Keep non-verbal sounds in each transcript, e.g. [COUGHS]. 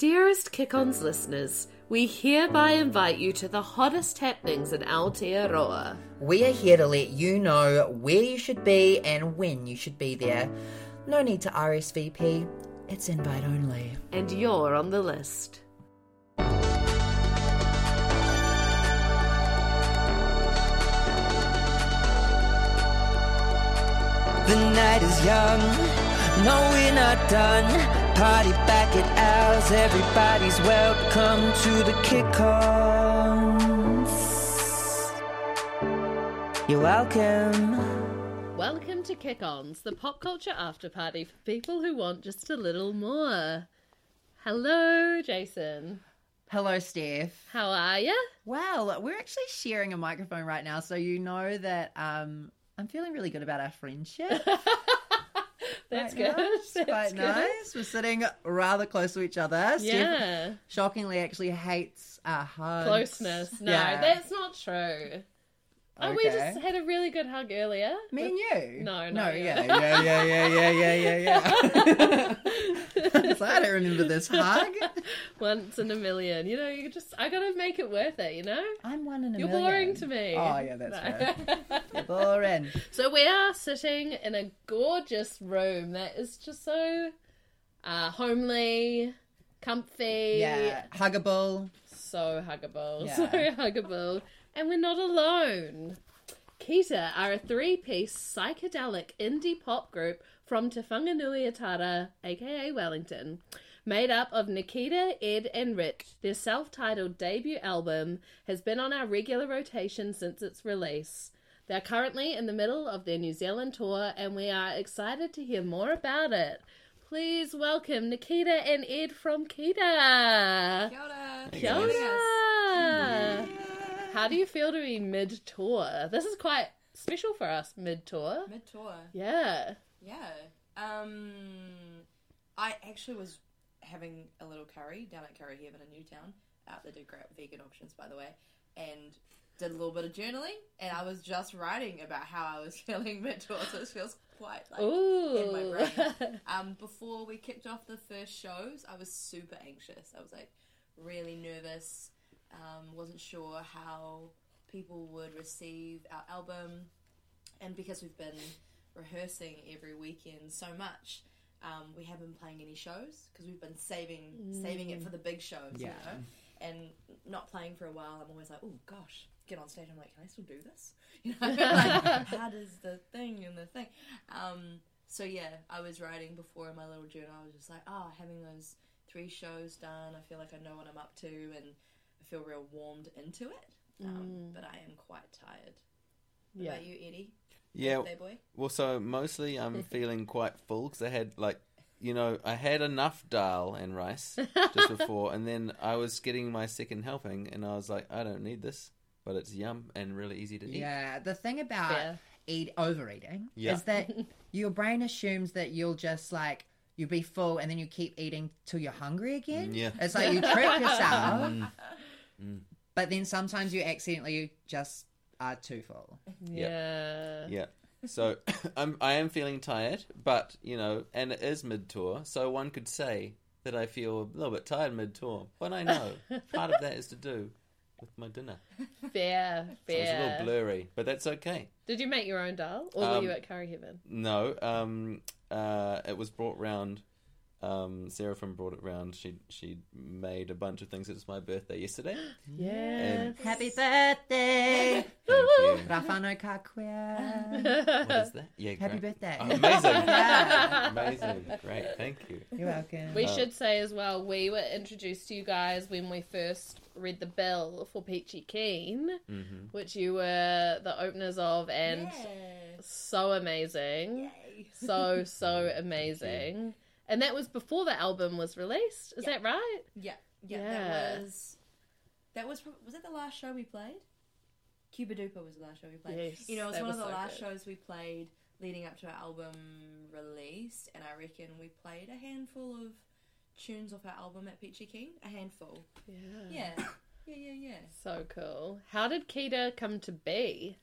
Dearest Kick On's listeners, we hereby invite you to the hottest happenings in Aotearoa. We are here to let you know where you should be and when you should be there. No need to RSVP, it's invite only. And you're on the list. The night is young, no, we're not done. Party back at ours, everybody's welcome to the kick-ons. You're welcome. Welcome to Kick Ons, the pop culture after party for people who want just a little more. Hello, Jason. Hello, Steph. How are you? Well, we're actually sharing a microphone right now, so you know that um, I'm feeling really good about our friendship. [LAUGHS] That's good. [LAUGHS] That's quite good. nice. We're sitting rather close to each other. Steph Yeah. shockingly actually hates our hugs. Closeness. No, Yeah. that's not true. Oh, we just had a really good hug earlier. Me and you? No, no, yeah, yeah, yeah, yeah, yeah, yeah, yeah, yeah. [LAUGHS] so I don't remember this hug. [LAUGHS] Once in a million. You know, you just, I gotta make it worth it, you know? I'm one in a You're million. boring to me. Oh yeah, that's fair. [LAUGHS] You're boring. So we are sitting in a gorgeous room that is just so uh, homely, comfy, Yeah, huggable. so huggable, Yeah. so huggable, and we're not alone. Kita are a three-piece psychedelic indie pop group from Te Whanganui-a-Tara, aka Wellington, made up of Nikita, Ed, and Rich. Their self-titled debut album has been on our regular rotation since its release. They're currently in the middle of their New Zealand tour, and we are excited to hear more about it. Please welcome Nikita and Ed from Kita. Kia ora. How do you feel to be mid tour? This is quite special for us, mid tour. Mid tour. Yeah. Yeah. Um, I actually was having a little curry down at Curry Heaven in Newtown. Uh, they do great vegan options, by the way. And did a little bit of journaling, and I was just writing about how I was [LAUGHS] feeling mid tour, so it feels quite like in my brain. [LAUGHS] Um, before we kicked off the first shows, I was super anxious. I was like really nervous. Um, wasn't sure how people would receive our album, and because we've been rehearsing every weekend so much, um, we haven't been playing any shows because we've been saving saving it for the big shows. You Yeah. know? and not playing for a while. I'm always like, oh gosh, get on stage. I'm like, can I still do this? [LAUGHS] You know, like, how does the thing and the thing? Um, so yeah, I was writing before in my little journal. I was just like, oh, having those three shows done, I feel like I know what I'm up to, and feel real warmed into it. Um, mm. But I am quite tired. What Yeah. about you, Eddie? Yeah, Birthday boy. well, so mostly I'm [LAUGHS] feeling quite full because I had like, you know, I had enough dal and rice just [LAUGHS] before, and then I was getting my second helping, and I was like, I don't need this, but it's yum and really easy to eat. Yeah, the thing about Fair. eat overeating Yeah. is that [LAUGHS] your brain assumes that you'll just like you'll be full and then you keep eating till you're hungry again. Mm, yeah. It's like you trick yourself. Mm. But then sometimes you accidentally just are too full. Yeah. Yeah. So [COUGHS] I'm I am feeling tired, but you know, and it is mid tour, so one could say that I feel a little bit tired mid tour, but I know [LAUGHS] part of that is to do with my dinner. Fair. Fair. So it's a little blurry, but that's okay. Did you make your own dal, or were Um, you at Curry Heaven? No, um, uh, it was brought round. Um, Sarah from brought it round. She she made a bunch of things. It was my birthday yesterday. [GASPS] Yeah. and- Happy birthday! Thank [LAUGHS] you. Rafano Kakwe. [LAUGHS] What is that? Yeah, Happy great. birthday. Oh, amazing, [LAUGHS] Yeah. amazing, great. Thank you. You're welcome. We should say as well, we were introduced to you guys when we first read the bill for Peachy Keen, Mm-hmm. which you were the openers of, and so amazing. So, so amazing. And that was before the album was released, is that right? Yeah, yeah, Yeah. That was that was was that the last show we played? CubaDupa was the last show we played. Yes, you know, it was one was of the so last good. shows we played leading up to our album release, and I reckon we played a handful of tunes off our album at Peachy Keen. A handful. Yeah. Yeah, yeah, yeah, yeah. So cool. How did Kita come to be?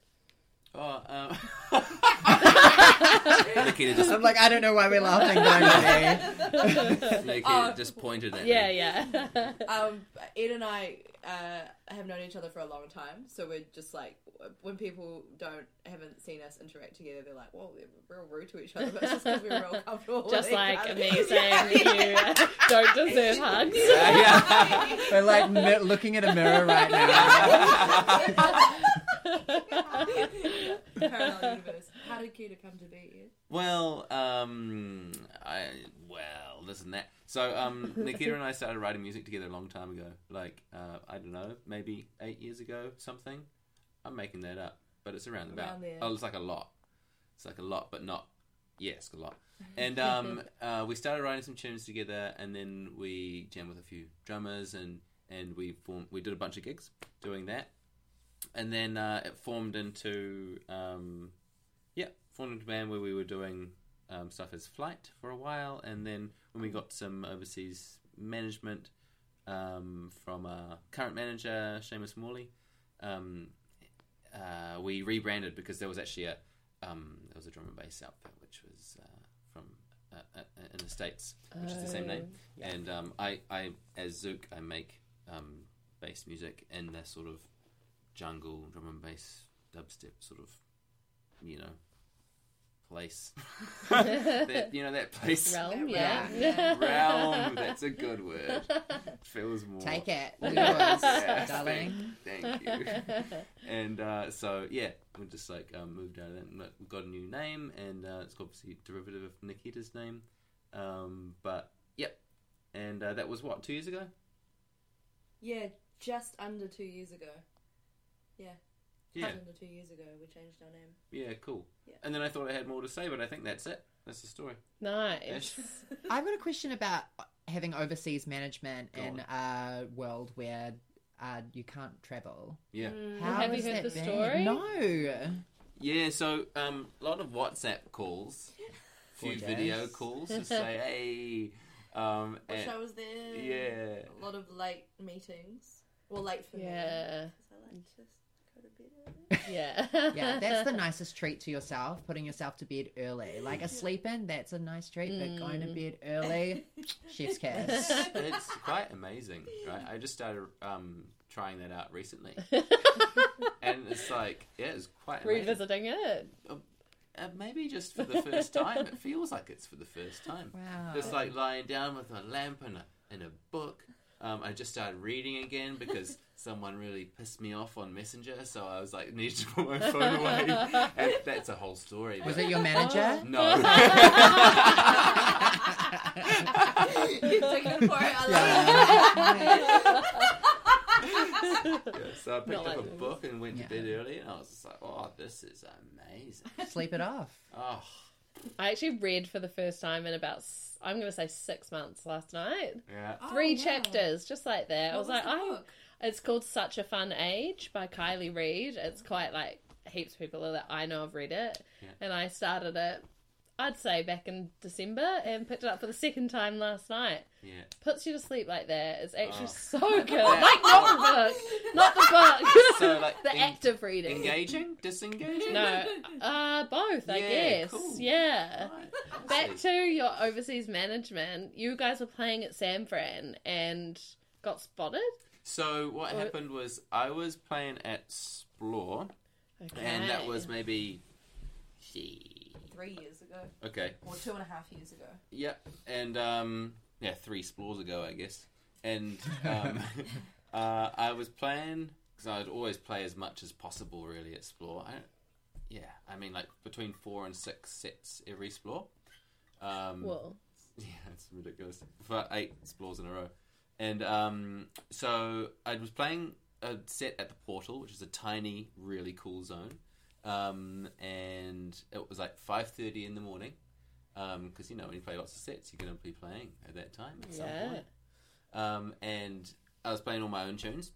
Oh, um, [LAUGHS] [LAUGHS] Nikita just I'm like, I don't know why we're laughing, but I'm ready. Nikita [LAUGHS] just pointed at yeah, me. yeah. [LAUGHS] um, Ed and I uh, have known each other for a long time, so we're just like when people don't haven't seen us interact together, they're like, "Whoa, they're real rude to each other," but it's just because we're real [LAUGHS] comfortable. Just like other. me saying you don't deserve hugs. Yeah. We're like mi- looking at a mirror right now. Parallel [LAUGHS] universe. How did Kita come to be? Ed? Well, um, I well, listen that. So, um, [LAUGHS] Nikita and I started writing music together a long time ago. Like, uh, I don't know, maybe eight years ago, something. I'm making that up, but it's around about. There. Oh, it's like a lot. It's like a lot, but not. Yes, a lot. And um, [LAUGHS] uh, we started writing some tunes together, and then we jammed with a few drummers, and and we formed. We did a bunch of gigs doing that, and then uh, it formed into um, yeah, formed into a band where we were doing um, stuff as Flight for a while, and then when we got some overseas management um, from our current manager Seamus Morley, um, uh, we rebranded because there was actually a um, there was a drum and bass outfit which was uh, from uh, uh, in the states, which is the same name, and um, I, I as Zook I make um, bass music in the sort of jungle drum and bass dubstep sort of you know place [LAUGHS] that you know that place Realm, Yeah. yeah. [LAUGHS] realm that's a good word feels more Take it, [LAUGHS] Yeah, yours, thank- darling. thank, you and uh, so yeah we just like um, moved out of that and like, got a new name and uh, it's obviously derivative of Nikita's name um, but yep and uh, that was what two years ago Yeah, just under two years ago. Yeah, yeah just under two years ago, we changed our name. yeah cool Yeah. and then I thought I had more to say but I think that's it that's the story Nice. [LAUGHS] I've got a question about having overseas management Go in a world where uh, you can't travel. yeah How Have you heard that the been? story? No. Yeah, so um, a lot of WhatsApp calls, [LAUGHS] few Gorgeous. video calls to say, [LAUGHS] "Hey," um, Wish and- I was there. yeah, A lot of late meetings. Well, late for me. Yeah. 'Cause I like to go to bed early. Yeah. Yeah, that's the [LAUGHS] nicest treat to yourself, putting yourself to bed early. Like a sleep in, that's a nice treat, but going to bed early, [LAUGHS] chef's [LAUGHS] kiss. it's quite amazing, right? I just started um, trying that out recently, and it's like, yeah, it's quite amazing. Revisiting it. Uh, maybe just for the first time, it feels like it's for the first time. Wow. Just like lying down with a lamp and a and a book. Um, I just started reading again because someone really pissed me off on Messenger, so I was like, needed to put my phone away. [LAUGHS] And that's a whole story. Was but- it your manager? [LAUGHS] No. [LAUGHS] you took it for it. I love Yeah, so I picked Not up like a this. book and went Yeah. to bed early, and I was just like, "Oh, this is amazing." Sleep it off. Oh, I actually read for the first time in about, I'm going to say six months last night. yeah. Oh, Three wow. chapters, just like that. I What was like, the oh, book? It's called Such a Fun Age by Kiley Reid. It's quite like heaps of people that I know have read it. Yeah. And I started it, I'd say back in December and picked it up for the second time last night. Yeah. Puts you to sleep like that. It's actually Oh. so [LAUGHS] good. like, not the book. Not the book. [LAUGHS] So, like, the en- act of reading. Engaging, disengaging. No, uh, both, I guess. cool. Yeah. Right, Back to your overseas management. You guys were playing at San Fran and got spotted. So what Or- happened was I was playing at Splore, Okay. and that was maybe. Gee, Three years ago, Okay. or two and a half years ago. Yeah, and um, yeah, three splores ago, I guess. And um, [LAUGHS] uh, I was playing because I'd always play as much as possible, really, at Splore. I, yeah, I mean, like between four and six sets every Splore. Um, Well, [LAUGHS] yeah, it's ridiculous. For eight splores in a row. And um, so I was playing a set at the Portal, which is a tiny, really cool zone. Um, and it was like 5.30 in the morning. Because, you know, when you play lots of sets, you're going to be playing at that time at some point. Um, and I was playing all my own tunes.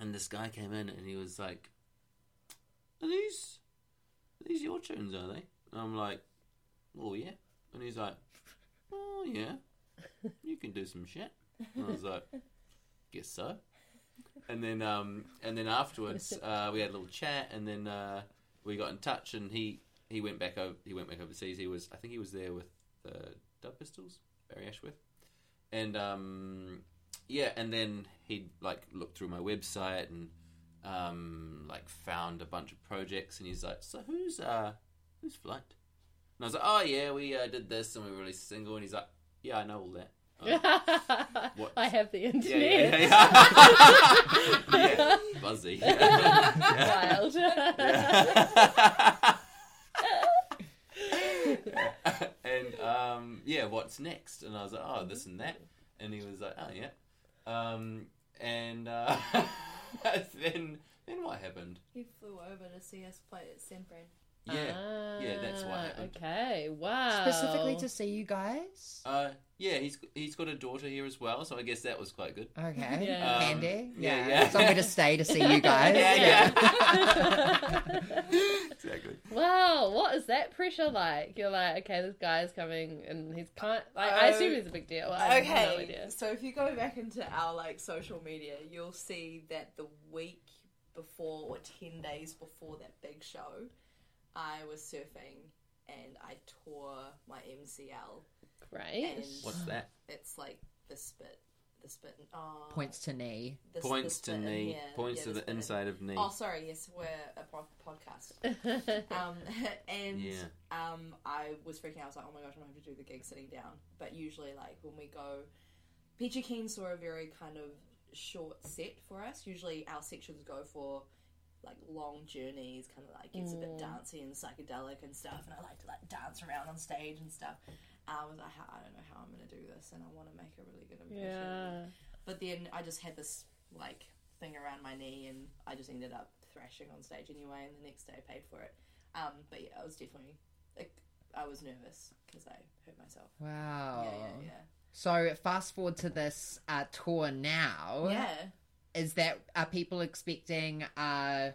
And this guy came in and he was like, Are these, are these your tunes, are they? And I'm like, Oh, yeah. And he's like, Oh, yeah. You can do some shit. And I was like, Guess so. And then, um, and then afterwards, uh, we had a little chat, and then uh, we got in touch, and he he went back over. He went back overseas. He was, I think, he was there with the Dub Pistols, Barry Ashworth, and um, yeah, and then he like looked through my website and um, like found a bunch of projects, and he's like, "So who's uh, who's Flight?" And I was like, "Oh yeah, we uh, did this and we released a single," and he's like, "Yeah, I know all that." [LAUGHS] What? I have the yeah, internet. yeah, yeah. [LAUGHS] yeah. Buzzy. [LAUGHS] Wild. and um, yeah, what's next? And I was like, oh, this and that. And he was like, oh yeah. Um, and uh, then then what happened? He flew over to see us play at Semprin. Yeah, yeah, that's what Ah, happened. Okay, wow. Specifically to see you guys. Uh, yeah, he's he's got a daughter here as well, so I guess that was quite good. Okay. [LAUGHS] Yeah. Um, Handy. yeah, Yeah. yeah. [LAUGHS] Somewhere to stay to see you guys. Yeah, yeah. [LAUGHS] exactly. wow, what is that pressure like? You're like, okay, this guy's coming, and he's kind. Like, I assume he's a big deal. I have no Okay, so if you go back into our like social media, you'll see that the week before or ten days before that big show, I was surfing and I tore my MCL. Great. And What's that? it's like this bit, this bit, and- Oh, Points to knee. the, Points the to spit in knee. here. Points Yeah, to the spit in- inside of knee. Oh, sorry. Yes, we're a po- podcast. [LAUGHS] um, [LAUGHS] and Yeah. um, I was freaking out. I was like, "Oh my gosh, I'm gonna have to do the gig sitting down." But usually, like when we go, Peachy Keen saw a very kind of short set for us. Usually, our sections go for like long journeys, kind of like gets a bit dancey and psychedelic and stuff. And I like to like dance around on stage and stuff. I was like, I don't know how I'm gonna do this, and I want to make a really good impression. yeah. But then I just had this like thing around my knee, and I just ended up thrashing on stage anyway. And the next day I paid for it. Um, but yeah, I was definitely like, I was nervous because I hurt myself. Wow. Yeah, yeah, yeah, So fast forward to this uh, tour now. yeah. Yeah. Is that are people expecting uh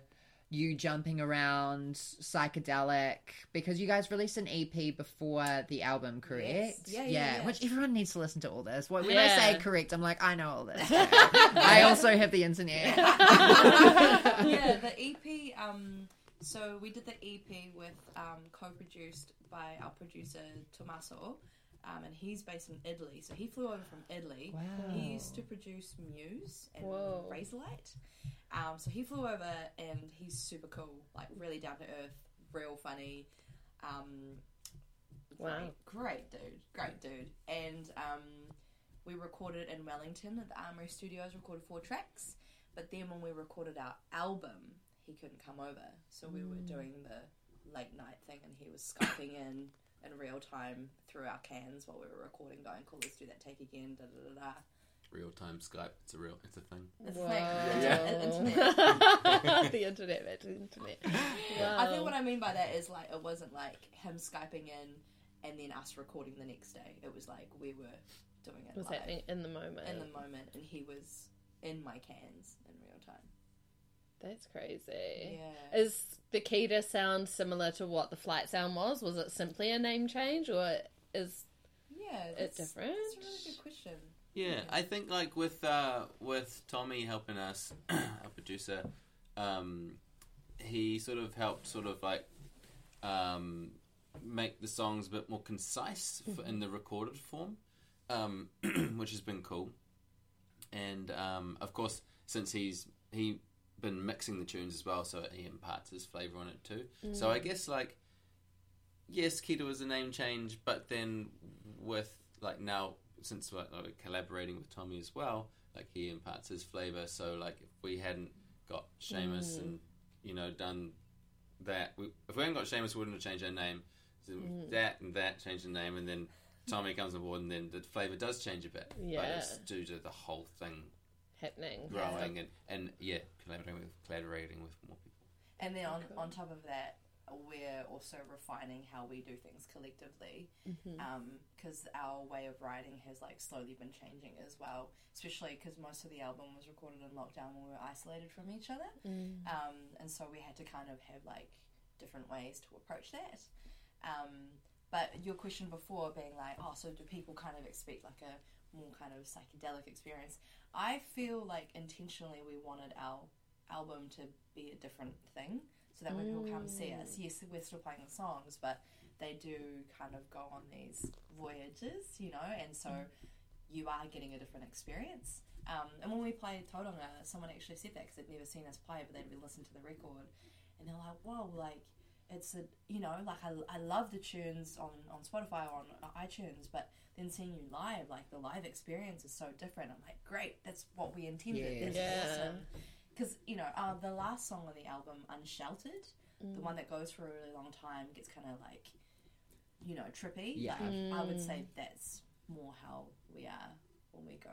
you jumping around psychedelic because you guys released an EP before the album, correct? Yes. Yeah, yeah, yeah. Which everyone needs to listen to all this. When I say correct, I'm like, I know all this. [LAUGHS] [LAUGHS] I also have the internet. [LAUGHS] yeah, the EP. Um, so we did the EP with um, co-produced by our producer Tommaso, um, and he's based in Italy. So he flew over from Italy. Wow. He used to produce Muse and Whoa. Razorlight. Um, so he flew over, and he's super cool, like really down to earth, real funny. Um, Wow. great, great dude, great dude. And um, we recorded in Wellington at the Armory Studios. Recorded four tracks, but then when we recorded our album, he couldn't come over, so we were doing the late night thing, and he was skyping in in real time through our cans while we were recording, going, "Cool, let's do that take again." Da da da da. Real time Skype. It's a real. It's a thing. It's Wow. like internet. [LAUGHS] [LAUGHS] the internet, man, the internet. I think what I mean by that is like it wasn't like him skyping in and then us recording the next day. It was like we were doing it was live happening in the moment. in the moment, and he was in my cans in real time. That's crazy. Yeah. Is the Kita sound similar to what the flight sound was? Was it simply a name change, or is Yeah, it different? That's a really good question. Yeah, I think like with uh, with Tommy helping us, [CLEARS THROAT] our producer, um, he sort of helped sort of like um, make the songs a bit more concise f in the recorded form, um, [CLEARS THROAT] which has been cool. And um, of course, since he's he been mixing the tunes as well, so he imparts his flavor on it too. Mm. So I guess like yes, Kita was a name change, but then with like now since we're like, collaborating with Tommy as well, like he imparts his flavor. So like if we hadn't got Seamus mm. and you know done that, we, if we hadn't got Seamus, we wouldn't have changed our name. So mm. that and that changed the name, and then Tommy comes on board, and then the flavor does change a bit. but Yeah. it's due to the whole thing happening? growing and and yeah, collaborating with collaborating with more people. And then on, on top of that, we're also refining how we do things collectively. Because our way of writing has like slowly been changing as well especially because most of the album was recorded in lockdown when we were isolated from each other. Um, and so we had to kind of have like different ways to approach that. Um, but your question before being like oh so do people kind of expect like a more kind of psychedelic experience i feel like intentionally we wanted our album to be a different thing so that when people come see us, yes, we're still playing the songs, but they do kind of go on these voyages, you know, and so you are getting a different experience. Um, and when we played Tauranga, someone actually said that because they'd never seen us play, but they'd be listened to the record, and they're like, "Whoa, like it's a you know, like I, I love the tunes on on Spotify or on uh, iTunes, but then seeing you live, like the live experience is so different." I'm like, "Great, that's what we intended. Yeah. That's Yeah. awesome." Because you know, uh, the last song on the album, Unsheltered, the mm. one that goes for a really long time, gets kind of like, you know, trippy. Yeah. Like, I would mm. say that's more how we are when we go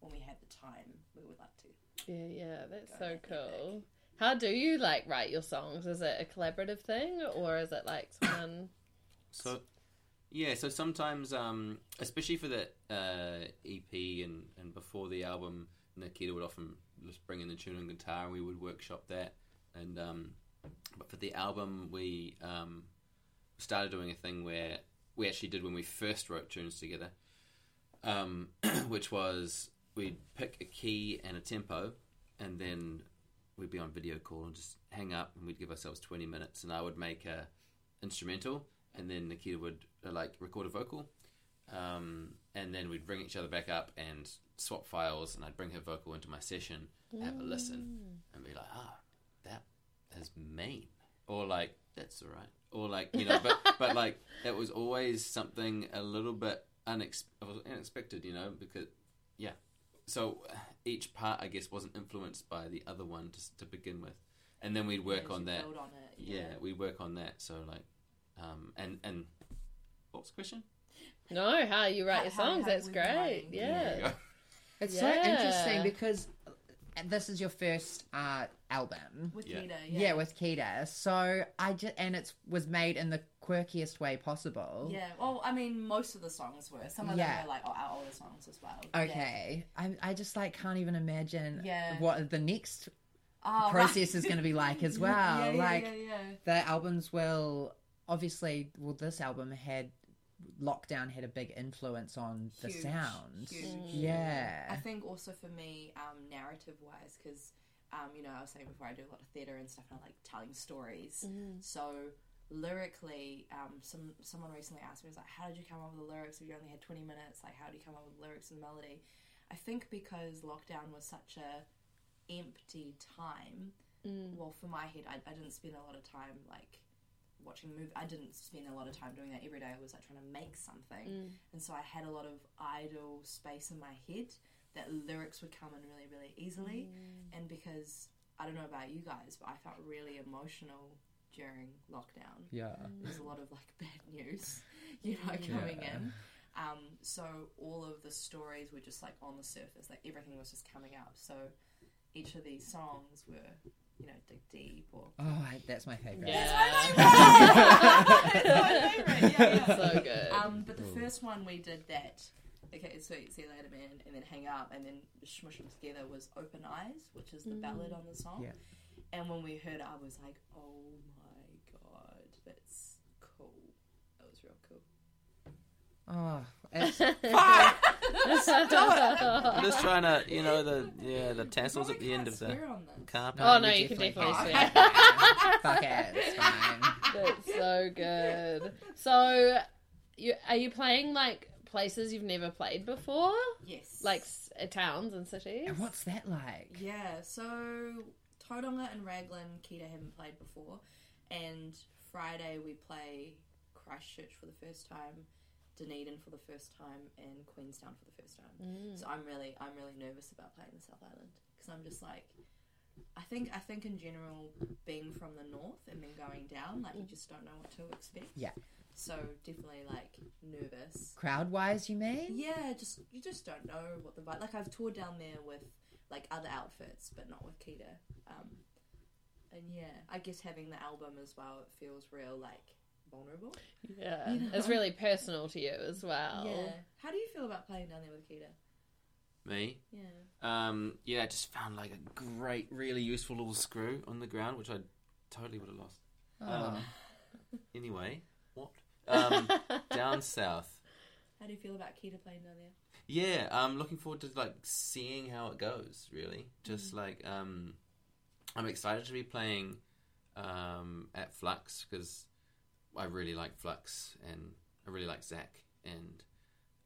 when we have the time. We would like to. Yeah, yeah, that's so ahead, cool. How do you like write your songs? Is it a collaborative thing or is it like [COUGHS] someone? So, yeah, so sometimes, um, especially for the uh, EP and, and before the album, Nikita would often just bring in the tune and guitar and we would workshop that. And um, But for the album, we um, started doing a thing where we actually did when we first wrote tunes together, um, [COUGHS] which was we'd pick a key and a tempo and then we'd be on video call and just hang up and we'd give ourselves 20 minutes and I would make a instrumental and then Nikita would uh, like record a vocal um, and then we'd bring each other back up and swap files and I'd bring her vocal into my session have a listen and be like ah that is mean or like that's all right or like you know but but [LAUGHS] like it was always something a little bit unex- unexpected you know because yeah so uh, each part i guess wasn't influenced by the other one to, to begin with and then we'd work As on that Build on it. yeah we work on that so like um and and what was the question No, how you write How- your how songs? That's great. writing? There you Yeah. [LAUGHS] It's so interesting because this is your first uh, album. With Yeah. Kita, Yeah. yeah. with Kita. So I just and it was made in the quirkiest way possible. Yeah, well, I mean, most of the songs were. Some of Yeah. them were like oh, our older songs as well. Yeah. Okay, I I just like can't even imagine Yeah. what the next Oh, process is going to be like as [LAUGHS] well. Yeah, yeah, like yeah, yeah. the albums will obviously well this album had lockdown had a big influence on the Huge, sound. huge. Yeah. I think also for me, um, narrative wise, because um, you know, I was saying before, I do a lot of theatre and stuff, and I like telling stories. So lyrically, um, some someone recently asked me, was like, "How did you come up with the lyrics if you only had twenty minutes? Like, how do you come up with lyrics and melody?" I think because lockdown was such a empty time. Mm. Well, for my head, I, I didn't spend a lot of time like watching movie. I didn't spend a lot of time doing that every day. I was like trying to make something, mm. and so I had a lot of idle space in my head that lyrics would come in really, really easily. Mm. And because I don't know about you guys, but I felt really emotional during lockdown. yeah. There's a lot of like [LAUGHS] bad news, [LAUGHS] you know, coming in. Um, so all of the stories were just like on the surface, like everything was just coming up. So each of these songs were, you know, dig deep or. Oh, I, that's my favorite. Yeah. It's my [LAUGHS] favourite, yeah, yeah. so good. Um, but the first one we did that, okay, so see you later, man, and then hang up, and then smush them together was Open Eyes, which is the ballad on the song. Yeah. And when we heard it, I was like, oh my god, that's cool. That was real cool. Oh, [LAUGHS] it's, I'm [LAUGHS] just trying to, you know, the yeah, the tassels at the end of the Swear carpet. oh no, you can definitely see. swear. [LAUGHS] Fuck it, it's fine. That's so good. So, you are you playing like places you've never played before, Yes. like s- uh, towns and cities? And what's that like? Yeah, so Tauranga and Raglan, Kita haven't played before, and Friday we play Christchurch for the first time, Dunedin for the first time, and Queenstown for the first time. So I'm really, I'm really nervous about playing the South Island because I'm just like, I think, I think in general, being from the north and then going down, like you just don't know what to expect. Yeah. So definitely like nervous. Crowd wise, you mean? Yeah, just you just don't know what the vibe. Like I've toured down there with like other outfits, but not with Kita. Um, and yeah, I guess having the album as well, it feels real like vulnerable. Yeah, You know? it's really personal to you as well. Yeah. How do you feel about playing down there with Kita? Me, Yeah. um, yeah, I just found like a great, really useful little screw on the ground, which I totally would have lost. Um, anyway, what? Um, [LAUGHS] down south. How do you feel about Kita playing down there? Yeah, I'm looking forward to like seeing how it goes. Really, just like um, I'm excited to be playing um, at Flux because I really like Flux and I really like Zach and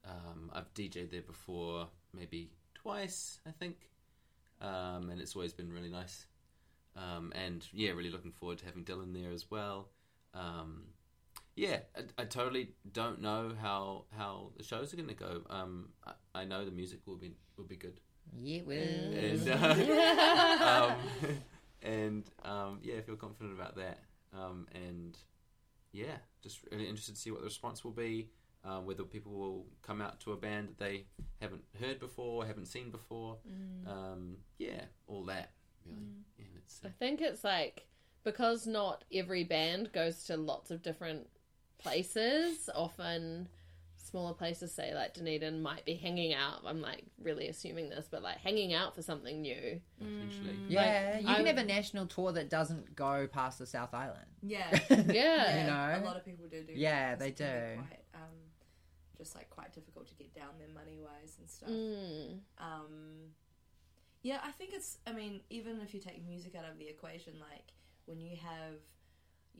um, I've DJed there before, maybe twice, I think, um, and it's always been really nice. Um, and yeah, really looking forward to having Dylan there as well. Um, yeah, I, I totally don't know how how the shows are going to go. Um, I, I know the music will be will be good, Yeah, well. and uh, [LAUGHS] [LAUGHS] um, [LAUGHS] and um, yeah, I feel confident about that. Um, and yeah, just really interested to see what the response will be. Uh, whether people will come out to a band that they haven't heard before, haven't seen before. Um, yeah, all that really. Yeah, it's, uh, I think it's like because not every band goes to lots of different places. Often, smaller places say like Dunedin might be hanging out. I'm like really assuming this, but like hanging out for something new. potentially. Yeah, you can I'm- have a national tour that doesn't go past the South Island. Yeah. [LAUGHS] Yeah, yeah. know? A lot of people do do. Yeah, that. they It's can be do. Quite, um, just like quite difficult to get down there money wise and stuff. Mm. Um, yeah, I think it's. I mean, even if you take music out of the equation, like when you have,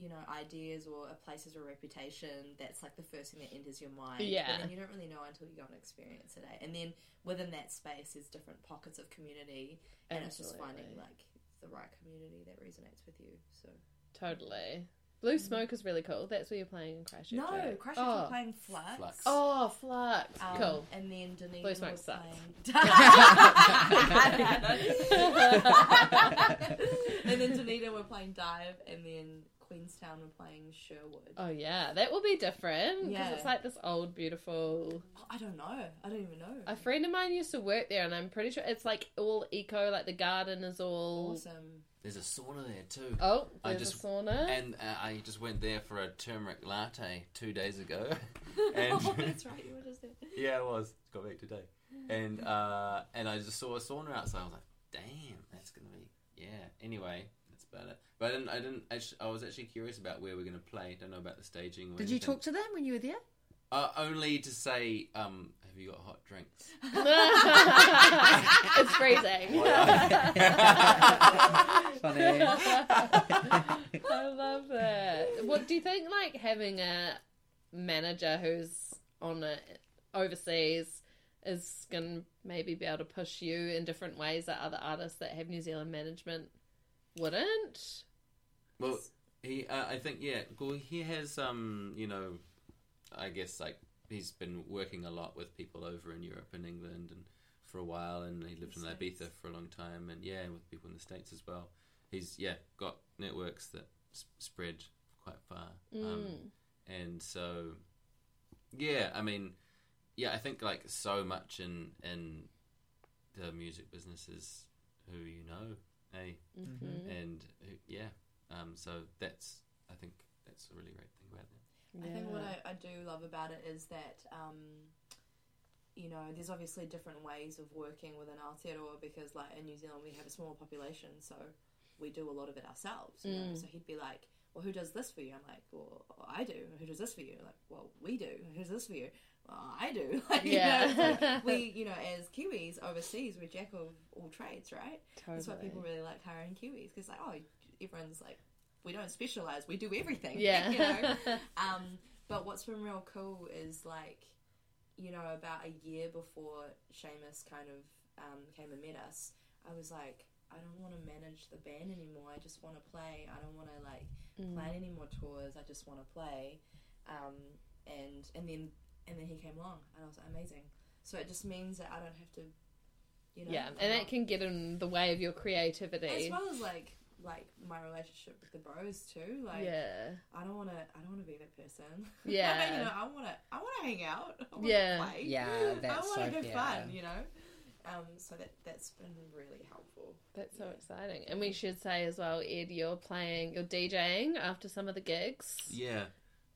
you know, ideas or a place has a reputation, that's like the first thing that enters your mind. Yeah. But then you don't really know until you go and experience it. eh? And then within that space, there's different pockets of community, and it's just finding like the right community that resonates with you. So Totally. Blue Smoke is really cool. That's where you're playing in Christchurch. no, right? Christchurch oh. playing Flux. Flux. Oh, Flux. Um, cool. And then Dunedin Blue Smoke sucks. playing. [LAUGHS] [LAUGHS] [LAUGHS] and then Dunedin were playing Dive, and then Queenstown were playing Sherwood. Oh yeah, that will be different because Yeah. it's like this old, beautiful. I don't know. I don't even know. A friend of mine used to work there, and I'm pretty sure it's like all eco. Like the garden is all. awesome. There's a sauna there too. Oh, I there's just- a sauna. And uh, I just went there for a turmeric latte two days ago. [LAUGHS] [LAUGHS] and oh, that's right. You were just there. yeah, it was. Got back today. And uh, and I just saw a sauna outside. I was like, damn, that's gonna be yeah. Anyway, that's about it. But I didn't. I didn't. Actually, I was actually curious about where we're gonna play. Don't know about the staging. Or Did you talk to them when you were there? Uh, only to say, um, have you got hot drinks? [LAUGHS] [LAUGHS] it's freezing. [LAUGHS] Funny. I love it. What do you think? Like having a manager who's on a overseas is gonna maybe be able to push you in different ways that other artists that have New Zealand management wouldn't. Well, he, uh, I think, yeah. Well, he has, um, you know, I guess like he's been working a lot with people over in Europe and England and for a while, and he lived in Ibiza for a long time, and yeah, with people in the states as well. He's yeah got networks that s- spread quite far, um, and so yeah, I mean, yeah, I think like so much in in the music business is who you know, eh? Mm-hmm. and uh, yeah, um, so that's I think that's a really great thing about that. I think what I, I do love about it is that, um, you know, there's obviously different ways of working within Aotearoa because, like, in New Zealand we have a small population, so we do a lot of it ourselves. You know? So he'd be like, well, who does this for you? I'm like, well, I do. Who does this for you? Like, well, we do. Who does this for you? Well, I do. [LAUGHS] Like, you Yeah. know, so we, you know, as Kiwis overseas, we're jack of all trades, right? That's why people really like hiring Kiwis because, like, oh, everyone's like, we don't specialize, we do everything. [LAUGHS] Yeah. you know. [LAUGHS] Um, but what's been real cool is like, you know, about a year before Seamus kind of um, came and met us, I was like, I don't want to manage the band anymore. I just want to play. I don't want to like plan any more tours. I just want to play. Um, and and then and then he came along, and I was like, amazing. So it just means that I don't have to, you know, yeah, and that can get in the way of your creativity. as well as like like my relationship with the bros too. Like, Yeah, I don't want to. I don't want to be that person. [LAUGHS] Yeah. you know, I want to. I want to hang out. I Yeah. play. Yeah, [LAUGHS] I want to so have fair. fun. You know. Um. So that that's been really helpful. that's so exciting. And we should say as well, Ed, you're playing, you're DJing after some of the gigs Yeah,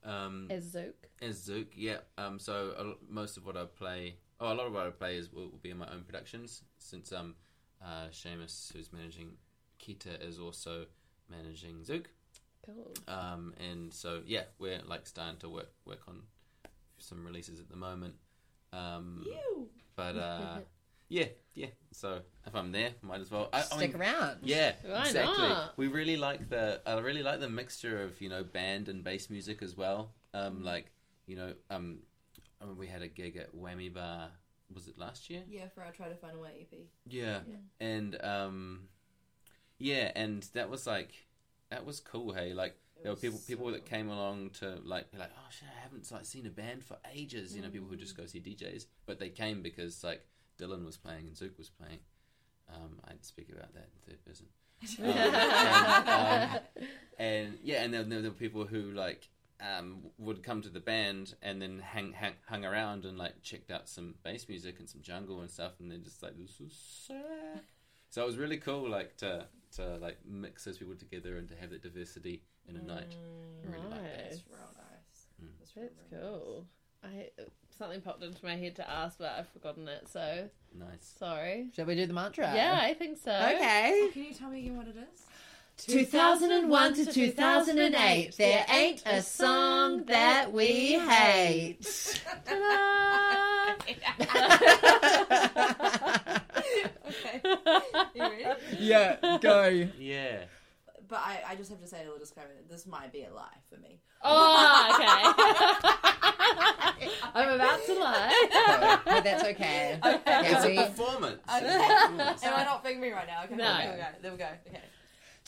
um, as Zook. as Zook, yeah. Um, so most of what I play, oh, a lot of what I play is will, will be in my own productions. Since um, uh, Seamus, who's managing Kita, is also managing Zook. Cool. Um, and so yeah, we're like starting to work work on some releases at the moment. Um, You. but uh, [LAUGHS] yeah, yeah. So if I'm there, might as well I, I Stick mean, around. Yeah, Why exactly. not? We really like the I really like the mixture of you know band and bass music as well. Um, like you know, um, I mean, we had a gig at Whammy Bar. Was it last year? Yeah, for our Try to Find a Way EP. Yeah, and um, yeah, and that was like that was cool. Hey, like there were was people so people that came along to like be like, oh shit, I haven't like seen a band for ages. You know, people who just go see DJs, but they came because like Dylan was playing and Zook was playing. Um, I'd speak about that in third person. [LAUGHS] Um, and, um, and yeah, and then there were people who like um, would come to the band and then hang, hang hung around and like checked out some bass music and some jungle and stuff, and they're just like, "This is sick." So it was really cool, like to to like mix those people together and to have that diversity in a night. I really like that. Nice. It's real nice. Mm. It's real, That's real cool. I something popped into my head to ask, but I've forgotten it. So Nice. sorry. Shall we do the mantra? Yeah, I think so. Okay. nice. Can you tell me again what it is? 2001 to 2008, there ain't a song that we hate. Ta-da! [LAUGHS] okay. You ready? yeah, go. Yeah. But I, I just have to say a little disclaimer this might be a lie for me. oh, okay. [LAUGHS] I'm about to lie. but that's okay. Okay. It's a performance. Okay. Am I not fingering right now? Okay, No. there we go. There we go. Okay.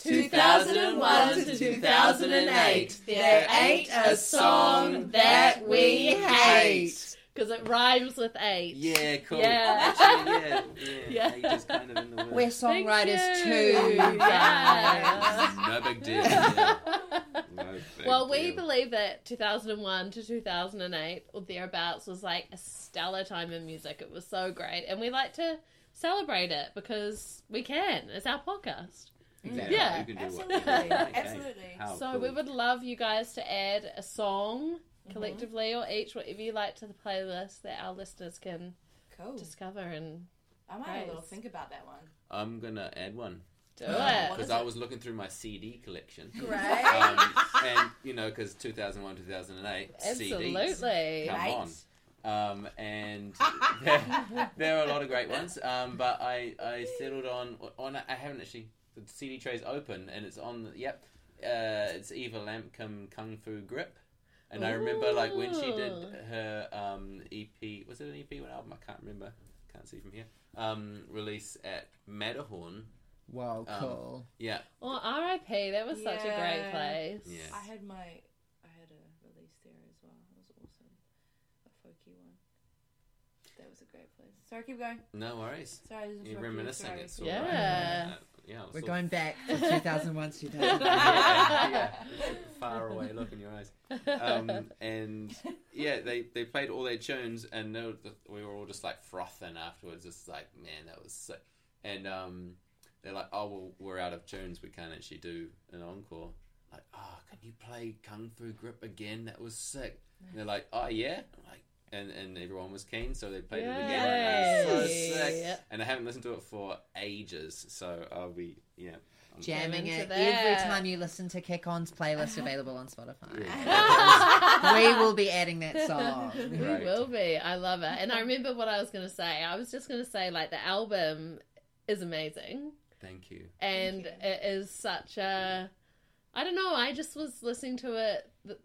2001 to 2008, there ain't a song that we hate. Because it rhymes with eight. Yeah, cool. Yeah. Actually, yeah, [LAUGHS] yeah. Yeah. Age is kind of in the word. We're songwriters too. Yeah. [LAUGHS] No big deal. Yeah. [LAUGHS] No big Well, we deal. believe that 2001 to 2008 or thereabouts was like a stellar time in music. It was so great, and we like to celebrate it because we can. It's our podcast. Exactly. Mm. Yeah. You can do Absolutely. What. Absolutely. How so cool. we would love you guys to add a song mm-hmm. collectively or each, whatever you like, to the playlist that our listeners can Cool. discover and I might have a little think about that one. I'm gonna add one do it. because I was looking through my CD collection. Great. Um, and you know, because 2001, 2008, CDs. Absolutely. Come Right. on. Um, and [LAUGHS] there, there are a lot of great ones. Um, but I, I settled on on I haven't actually the CD tray's open and it's on. the- Yep, uh, it's Eva Lampkin Kung Fu Grip. And I remember like when she did her um, EP. Was it an EP? What album? I can't remember. Can't see from here. Um, release at Matterhorn. Whoa, Um, cool. Yeah, Well, R.I.P. That was such a great place. Yeah. I had my, I had a release there as well. It was awesome. A folky one. That was a great place. Sorry, keep going. no worries. Sorry, I just You're interrupted you. reminiscing. Sorry. It's all Yeah. right. Uh, yeah, We're all going back to [LAUGHS] 2001 to 2008. yeah, yeah. far away look in your eyes. Um, and yeah, they, they played all their tunes, and they were, we were all just like frothing afterwards. Just like, man, that was sick. And um, they're like, oh, well, we're out of tunes. We can't actually do an encore. Like, oh, can you play Kung Fu Grip again? That was sick. And they're like, oh, yeah? I'm like, and, and everyone was keen, so they played it again. And it so Yay. sick. And I haven't listened to it for ages, so I'll be, yeah. I'm- Jamming it that. every time you listen to Kick On's playlist uh-huh. available on Spotify. Yeah. [LAUGHS] we will be adding that song. We Right. will be. I love it. And I remember what I was going to say. I was just going to say, like, the album is amazing. Thank you. And you. it is such a. I don't know. I just was listening to it the,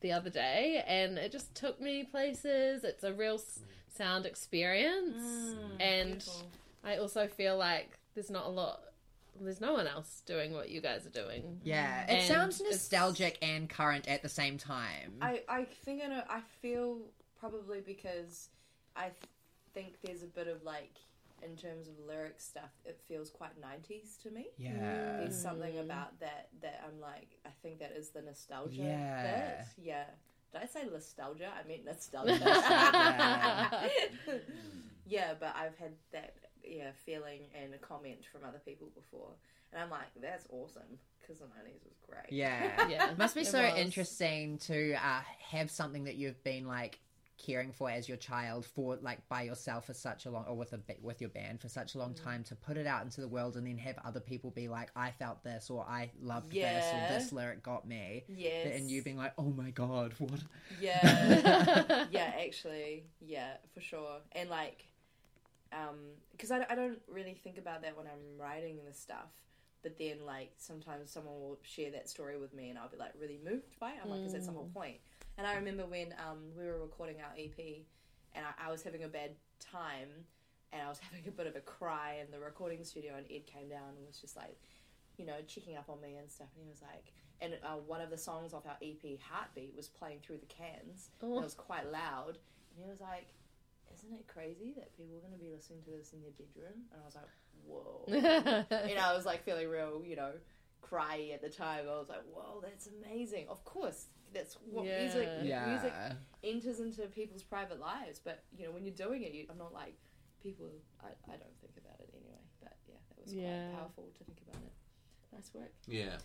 the other day and it just took me places. It's a real s- sound experience. Mm, and beautiful. I also feel like there's not a lot. There's no one else doing what you guys are doing. Yeah, it And sounds it's- nostalgic and current at the same time. I, I think I know. I feel probably because I th- think there's a bit of like, in terms of lyric stuff, it feels quite 90s to me. yeah. There's something about that that I'm like, I think that is the nostalgia Yeah. bit. Yeah. Did I say nostalgia? I meant nostalgia. Nostalgia. [LAUGHS] yeah, but I've had that yeah feeling and a comment from other people before, and I'm like, that's awesome because the '90s was great. Yeah. Yeah, It [LAUGHS] must be it so was. interesting to uh, have something that you've been like caring for as your child for like by yourself for such a long or with a with your band for such a long Mm. time to put it out into the world and then have other people be like I felt this or I loved this or this lyric got me Yes. and you being like oh my god what Yeah. [LAUGHS] yeah, actually, yeah, for sure. And like, um because I, I don't really think about that when I'm writing this stuff. But then, like, sometimes someone will share that story with me, and I'll be like really moved by it. I'm like, because that's the whole point. And I remember when um, we were recording our EP, and I, I was having a bad time, and I was [LAUGHS] having a bit of a cry in the recording studio, and Ed came down and was just like, you know, checking up on me and stuff. And he was like, and uh, one of the songs off our EP, Heartbeat, was playing through the cans. And Oh. it was quite loud. And he was like, isn't it crazy that people are going to be listening to this in their bedroom? And I was like, whoa. [LAUGHS] you know, I was like feeling real, you know, cryy at the time. I was like, whoa, that's amazing. Of course, that's what Yeah. music, Yeah. music enters into people's private lives. But, you know, when you're doing it, you, I'm not like, people, I, I don't think about it anyway. But yeah, that was Yeah. quite powerful to think about it. Nice work. Yeah.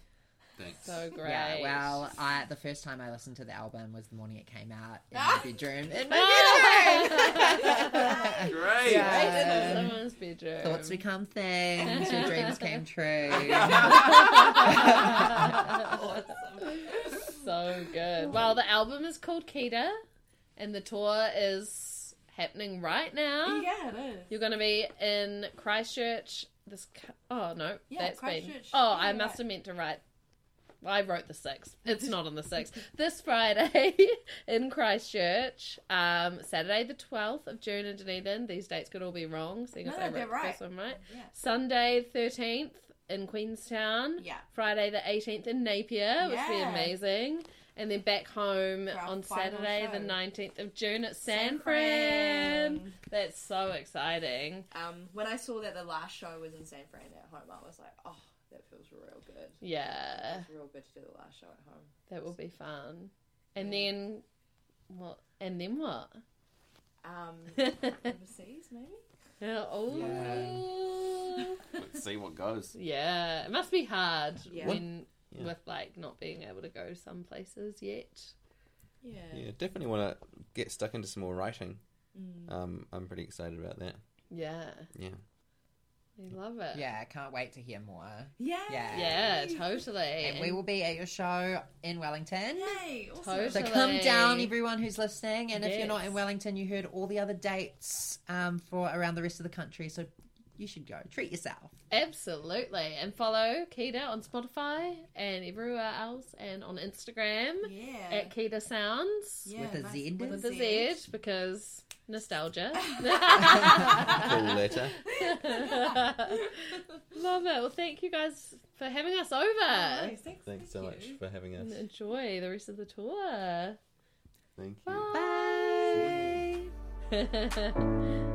Thanks. so great. Yeah, well, I the first time I listened to the album was the morning it came out in Ah! [LAUGHS] my bedroom. In my bedroom. [LAUGHS] Great. Yeah. in someone's bedroom. Thoughts become things. Your dreams came true. [LAUGHS] so good. Well, the album is called Kita, and the tour is happening right now. Yeah, it is. You're going to be in Christchurch. This. Oh no, Yeah, that's been. Oh, Yeah, I must right. have meant to write. I wrote the sixth. It's not on the sixth. [LAUGHS] this Friday [LAUGHS] in Christchurch. Um, Saturday the twelfth of June in Dunedin. These dates could all be wrong, seeing as No, I wrote they're right. first one right. Yeah. Sunday thirteenth in Queenstown. Yeah. Friday the eighteenth in Napier, which would be Yeah. amazing. And then back home For our on final Saturday show. the nineteenth of June at San San Fran. Fran. That's so exciting. Um, when I saw that the last show was in San Fran at home, I was like, oh, that feels real good. Yeah, It's real good to do the last show at home. that will be fun. And then what? And then what? Um, [LAUGHS] overseas, maybe? [LAUGHS] oh, Let's see what goes. yeah. It must be hard Yeah. when Yeah. with like not being able to go some places yet. Yeah. Yeah, definitely want to get stuck into some more writing. Mm. Um, I'm pretty excited about that. Yeah, Yeah. We love it. yeah, I can't wait to hear more. Yay! Yeah. yeah, totally. And we will be at your show in Wellington. Yay! Awesome. Totally. So come down, everyone who's listening. And if you're not in Wellington, you heard all the other dates um, for around the rest of the country. So you should go. Treat yourself. Absolutely. And follow Keita on Spotify and everywhere else and on Instagram Yeah. at Keita Sounds yeah, with a nice- with a Z [LAUGHS] because nostalgia. [LAUGHS] Cool letter. [LAUGHS] Love it. Well, thank you guys for having us over. Nice, thanks, Thanks so thank much for having us. And enjoy the rest of the tour. Thank you. Bye.